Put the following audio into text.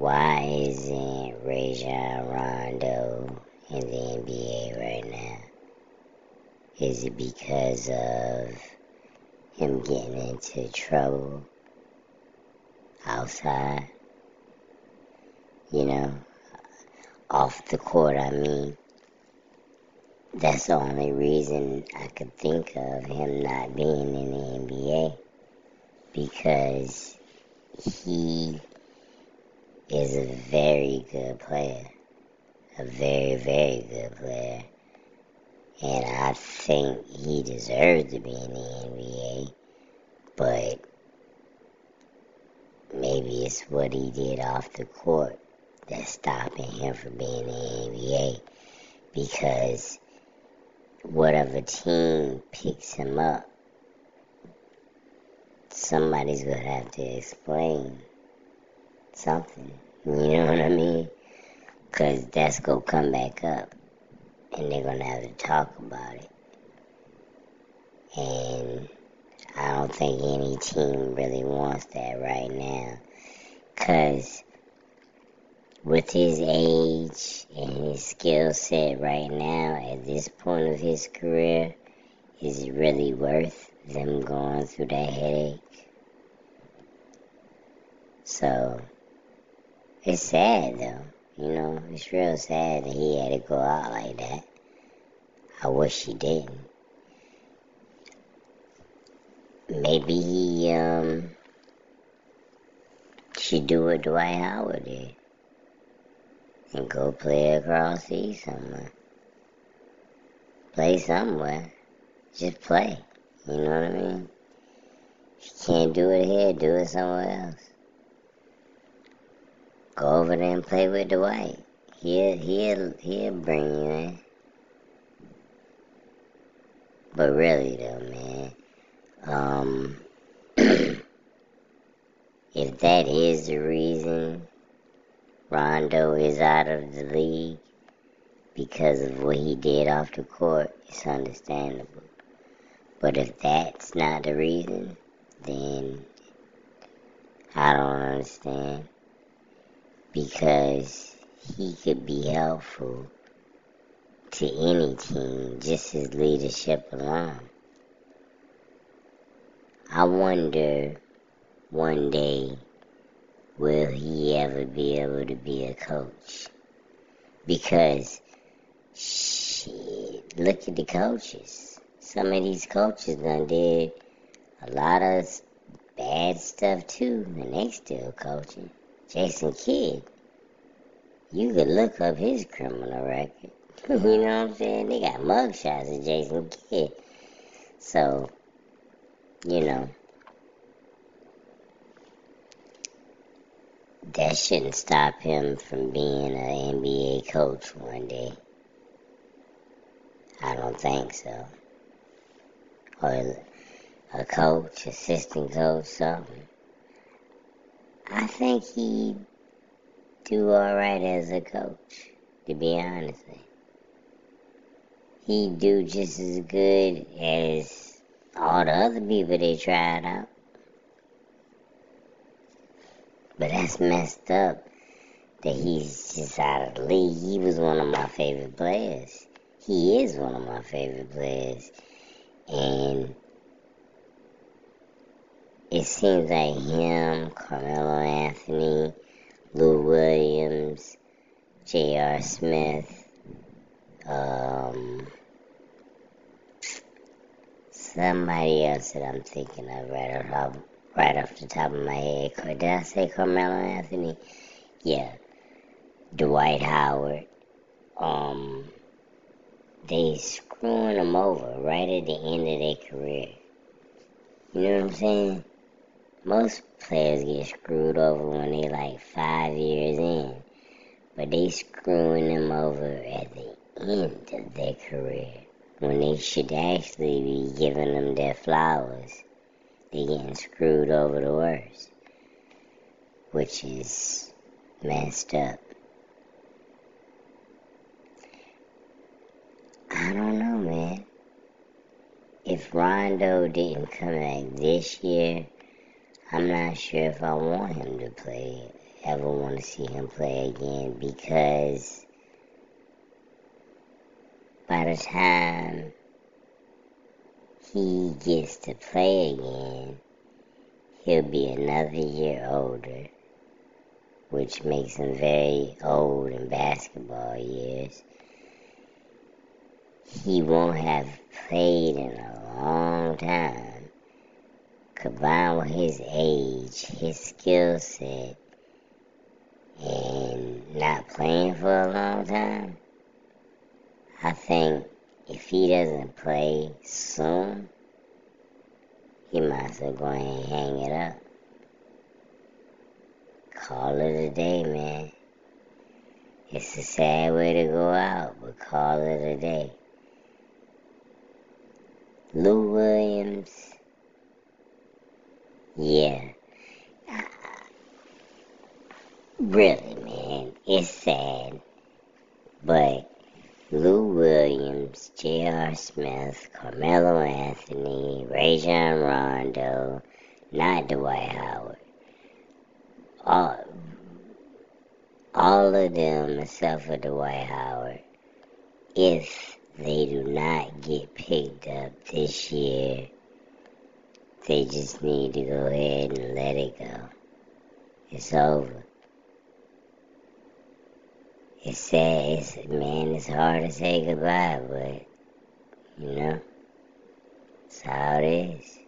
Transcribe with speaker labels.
Speaker 1: why isn't Rajon Rondo in the NBA right now? Is it because of him getting into trouble outside? You know, off the court, I mean. That's the only reason I could think of him not being in the NBA. Because he is a very good player. A very, very good player. And I think he deserves to be in the NBA. But maybe it's what he did off the court that's stopping him from being in the NBA. Because whatever team picks him up, somebody's going to have to explain something. You know what I mean? Because that's going to come back up. And they're going to have to talk about it. And I don't think any team really wants that right now. Because with his age and his skill set right now at this point of his career, is it really worth them going through that headache? So, it's sad though. You know, it's real sad that he had to go out like that. I wish he didn't. Maybe he um should do what Dwight Howard did and go play across the somewhere. Play somewhere. Just play. You know what I mean? If you can't do it here, do it somewhere else. Go over there and play with Dwight. He'll he'll he'll bring you in. But really though, man, um if that is the reason Rondo is out of the league because of what he did off the court, it's understandable. But if that's not the reason, then I don't understand. Because he could be helpful to any team, just his leadership alone. I wonder one day will he ever be able to be a coach? Because, shit, look at the coaches. Some of these coaches done did a lot of bad stuff too, and they still coaching. Jason Kidd, you could look up his criminal record. you know what I'm saying? They got mugshots of Jason Kidd. So, you know, that shouldn't stop him from being an NBA coach one day. I don't think so. Or a coach, assistant coach, something. I think he'd do alright as a coach, to be honest. He'd do just as good as all the other people they tried out. But that's messed up that he's just out of the league. He was one of my favorite players. He is one of my favorite players. And seems like him, Carmelo Anthony, Lou Williams, J.R. Smith, um, somebody else that I'm thinking of right off right off the top of my head. Did I say Carmelo Anthony? Yeah. Dwight Howard. Um, they screwing them over right at the end of their career. You know what I'm saying? Most players get screwed over when they like five years in, but they screwing them over at the end of their career when they should actually be giving them their flowers they getting screwed over the worst, which is messed up. I don't know, man. If Rondo didn't come back this year, I'm not sure if I want him to play ever want to see him play again because by the time he gets to play again, he'll be another year older, which makes him very old in basketball years. He won't have played in a long time. Combined with his age, his skill set, and not playing for a long time, I think if he doesn't play soon, he might as well go ahead and hang it up. Call it a day, man. It's a sad way to go out, but call it a day. Lou Williams, yeah. Really, man, it's sad. But Lou Williams, J.R. Smith, Carmelo Anthony, Rajon Rondo, not Dwight Howard. All, all of them, except for Dwight Howard, if they do not get picked up this year, they just need to go ahead and let it go. It's over. It's sad. It's, man, it's hard to say goodbye, but, you know, it's how it is.